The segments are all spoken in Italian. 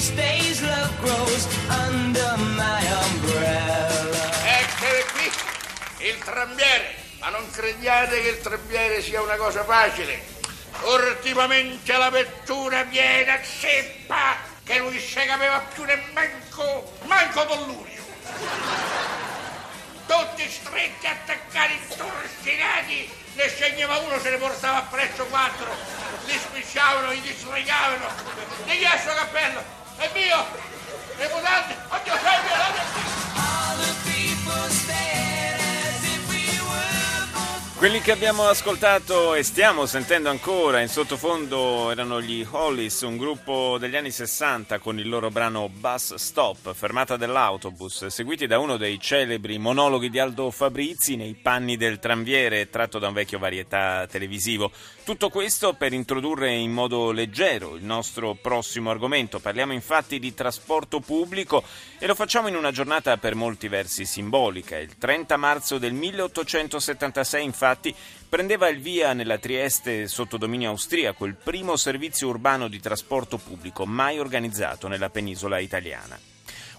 She stays love grows under my umbrella Eccole qui, il trambiere. Ma non crediate che il trambiere sia una cosa facile. Ultimamente la vettura viene a ceppa che non si capiva più nemmeno, manco con l'urio. Tutti stretti, attaccati, intorstinati, ne sceglieva uno, se ne portava appresso quattro, li spicciavano, li disregavano. Di chi è sto cappello? Mio! Quelli che abbiamo ascoltato e stiamo sentendo ancora in sottofondo erano gli Hollies, un gruppo degli anni 60 con il loro brano Bus Stop, fermata dell'autobus, seguiti da uno dei celebri monologhi di Aldo Fabrizi nei panni del tranviere tratto da un vecchio varietà televisivo. Tutto questo per introdurre in modo leggero il nostro prossimo argomento. Parliamo infatti di trasporto pubblico e lo facciamo in una giornata per molti versi simbolica. Il 30 marzo del 1876 infatti prendeva il via nella Trieste sotto dominio austriaco il primo servizio urbano di trasporto pubblico mai organizzato nella penisola italiana.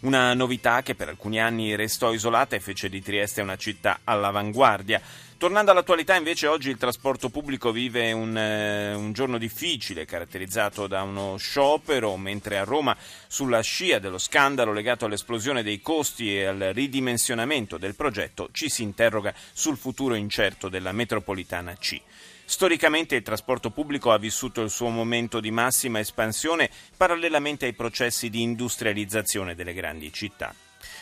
Una novità che per alcuni anni restò isolata e fece di Trieste una città all'avanguardia. Tornando all'attualità, invece, oggi il trasporto pubblico vive un, eh, un giorno difficile, caratterizzato da uno sciopero, mentre a Roma, sulla scia dello scandalo legato all'esplosione dei costi e al ridimensionamento del progetto, ci si interroga sul futuro incerto della metropolitana C. Storicamente il trasporto pubblico ha vissuto il suo momento di massima espansione parallelamente ai processi di industrializzazione delle grandi città.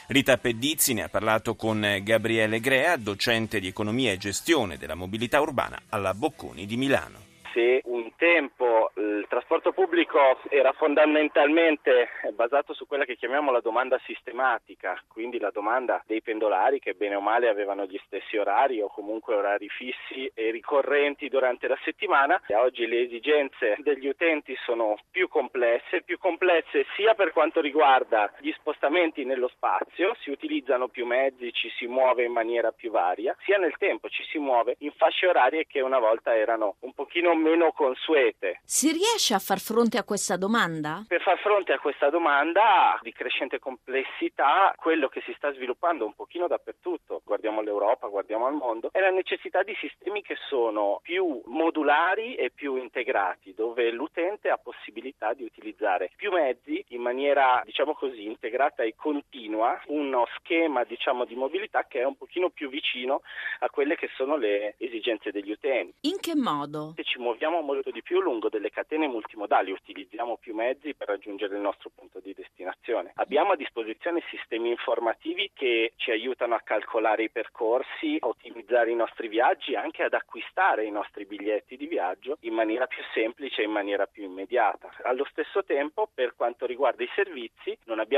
Rita Pedizzi ne ha parlato con Gabriele Grea, docente di economia e gestione della mobilità urbana alla Bocconi di Milano. Se un tempo il trasporto pubblico era fondamentalmente basato su quella che chiamiamo la domanda sistematica, quindi la domanda dei pendolari che bene o male avevano gli stessi orari o comunque orari fissi e ricorrenti durante la settimana, e oggi le esigenze degli utenti sono più complesse, più complesse sia per quanto riguarda gli spostamenti nello spazio, si utilizzano più mezzi, ci si muove in maniera più varia, sia nel tempo ci si muove in fasce orarie che una volta erano un pochino meno consuete. Si riesce a far fronte a questa domanda? Per far fronte a questa domanda di crescente complessità, quello che si sta sviluppando un pochino dappertutto, guardiamo l'Europa, guardiamo al mondo, è la necessità di sistemi che sono più modulari e più integrati, dove l'utente ha possibilità di utilizzare più mezzi in maniera, diciamo così, integrata e continua, uno schema, diciamo, di mobilità che è un pochino più vicino a quelle che sono le esigenze degli utenti. In che modo? Se ci muoviamo molto di più lungo delle catene multimodali, utilizziamo più mezzi per raggiungere il nostro punto di destinazione. Abbiamo a disposizione sistemi informativi che ci aiutano a calcolare i percorsi, a ottimizzare i nostri viaggi, anche ad acquistare i nostri biglietti di viaggio in maniera più semplice e in maniera più immediata. Allo stesso tempo, per quanto riguarda i servizi,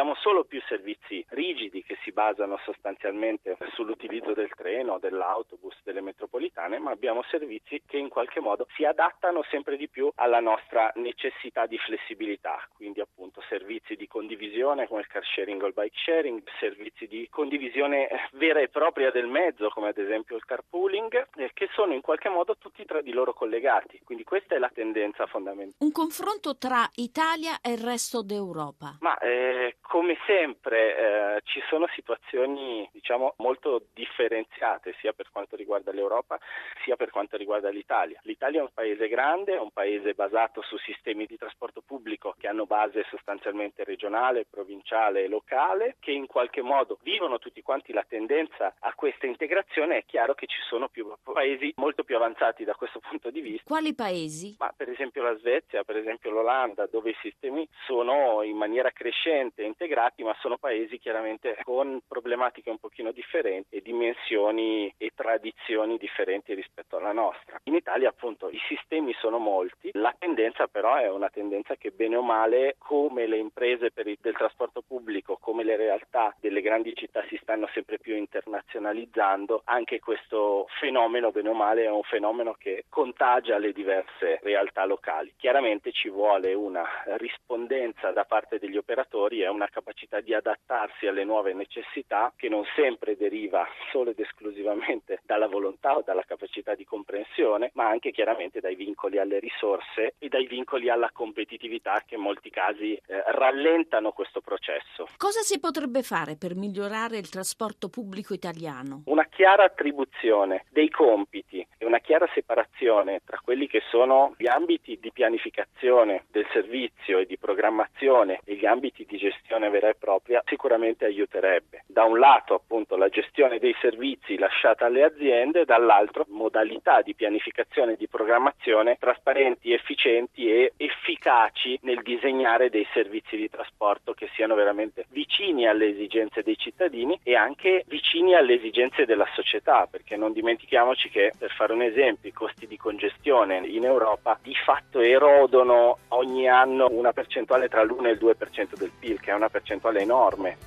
abbiamo solo più servizi rigidi che si basano sostanzialmente sull'utilizzo del treno, dell'autobus, delle metropolitane, ma abbiamo servizi che in qualche modo si adattano sempre di più alla nostra necessità di flessibilità, quindi appunto servizi di condivisione come il car sharing o il bike sharing, servizi di condivisione eh, vera e propria del mezzo come ad esempio il carpooling, eh, che sono in qualche modo tutti tra di loro collegati, quindi questa è la tendenza fondamentale. Un confronto tra Italia e il resto d'Europa. Ma eh, come sempre eh, ci sono situazioni diciamo molto differenziate sia per quanto riguarda l'Europa sia per quanto riguarda l'Italia. L'Italia è un paese grande, è un paese basato su sistemi di trasporto pubblico che hanno base sostanzialmente regionale, provinciale e locale, che in qualche modo vivono tutti quanti la tendenza a questa integrazione. È chiaro che ci sono più paesi molto più avanzati da questo punto di vista. Quali paesi? Ma per esempio la Svezia, per esempio l'Olanda, dove i sistemi sono in maniera crescente integrati, ma sono paesi chiaramente con problematiche un pochino differenti e dimensioni e tradizioni differenti rispetto alla nostra. In Italia appunto i sistemi sono molti, la tendenza però è una tendenza che bene o male come le imprese il, del trasporto pubblico, come le realtà delle grandi città si stanno sempre più internazionalizzando, anche questo fenomeno bene o male è un fenomeno che contagia le diverse realtà locali. Chiaramente ci vuole una rispondenza da parte degli operatori e una capacità di adattarsi alle nuove necessità che non sempre deriva solo ed esclusivamente dalla volontà o dalla capacità di comprensione, ma anche chiaramente dai vincoli alle risorse e dai vincoli alla competitività che in molti casi eh, rallentano questo processo. Cosa si potrebbe fare per migliorare il trasporto pubblico italiano? Una chiara attribuzione dei compiti e una chiara separazione tra quelli che sono gli ambiti di pianificazione del servizio e di programmazione e gli ambiti di gestione vera e propria sicuramente aiuterebbe. Da un lato appunto la gestione dei servizi lasciata alle aziende, dall'altro modalità di pianificazione e di programmazione trasparenti, efficienti e efficaci nel disegnare dei servizi di trasporto che siano veramente vicini alle esigenze dei cittadini e anche vicini alle esigenze della società, perché non dimentichiamoci che per fare un esempio i costi di congestione in Europa di fatto erodono ogni anno una percentuale tra l'1 e il 2% del PIL, che è una percentuale enorme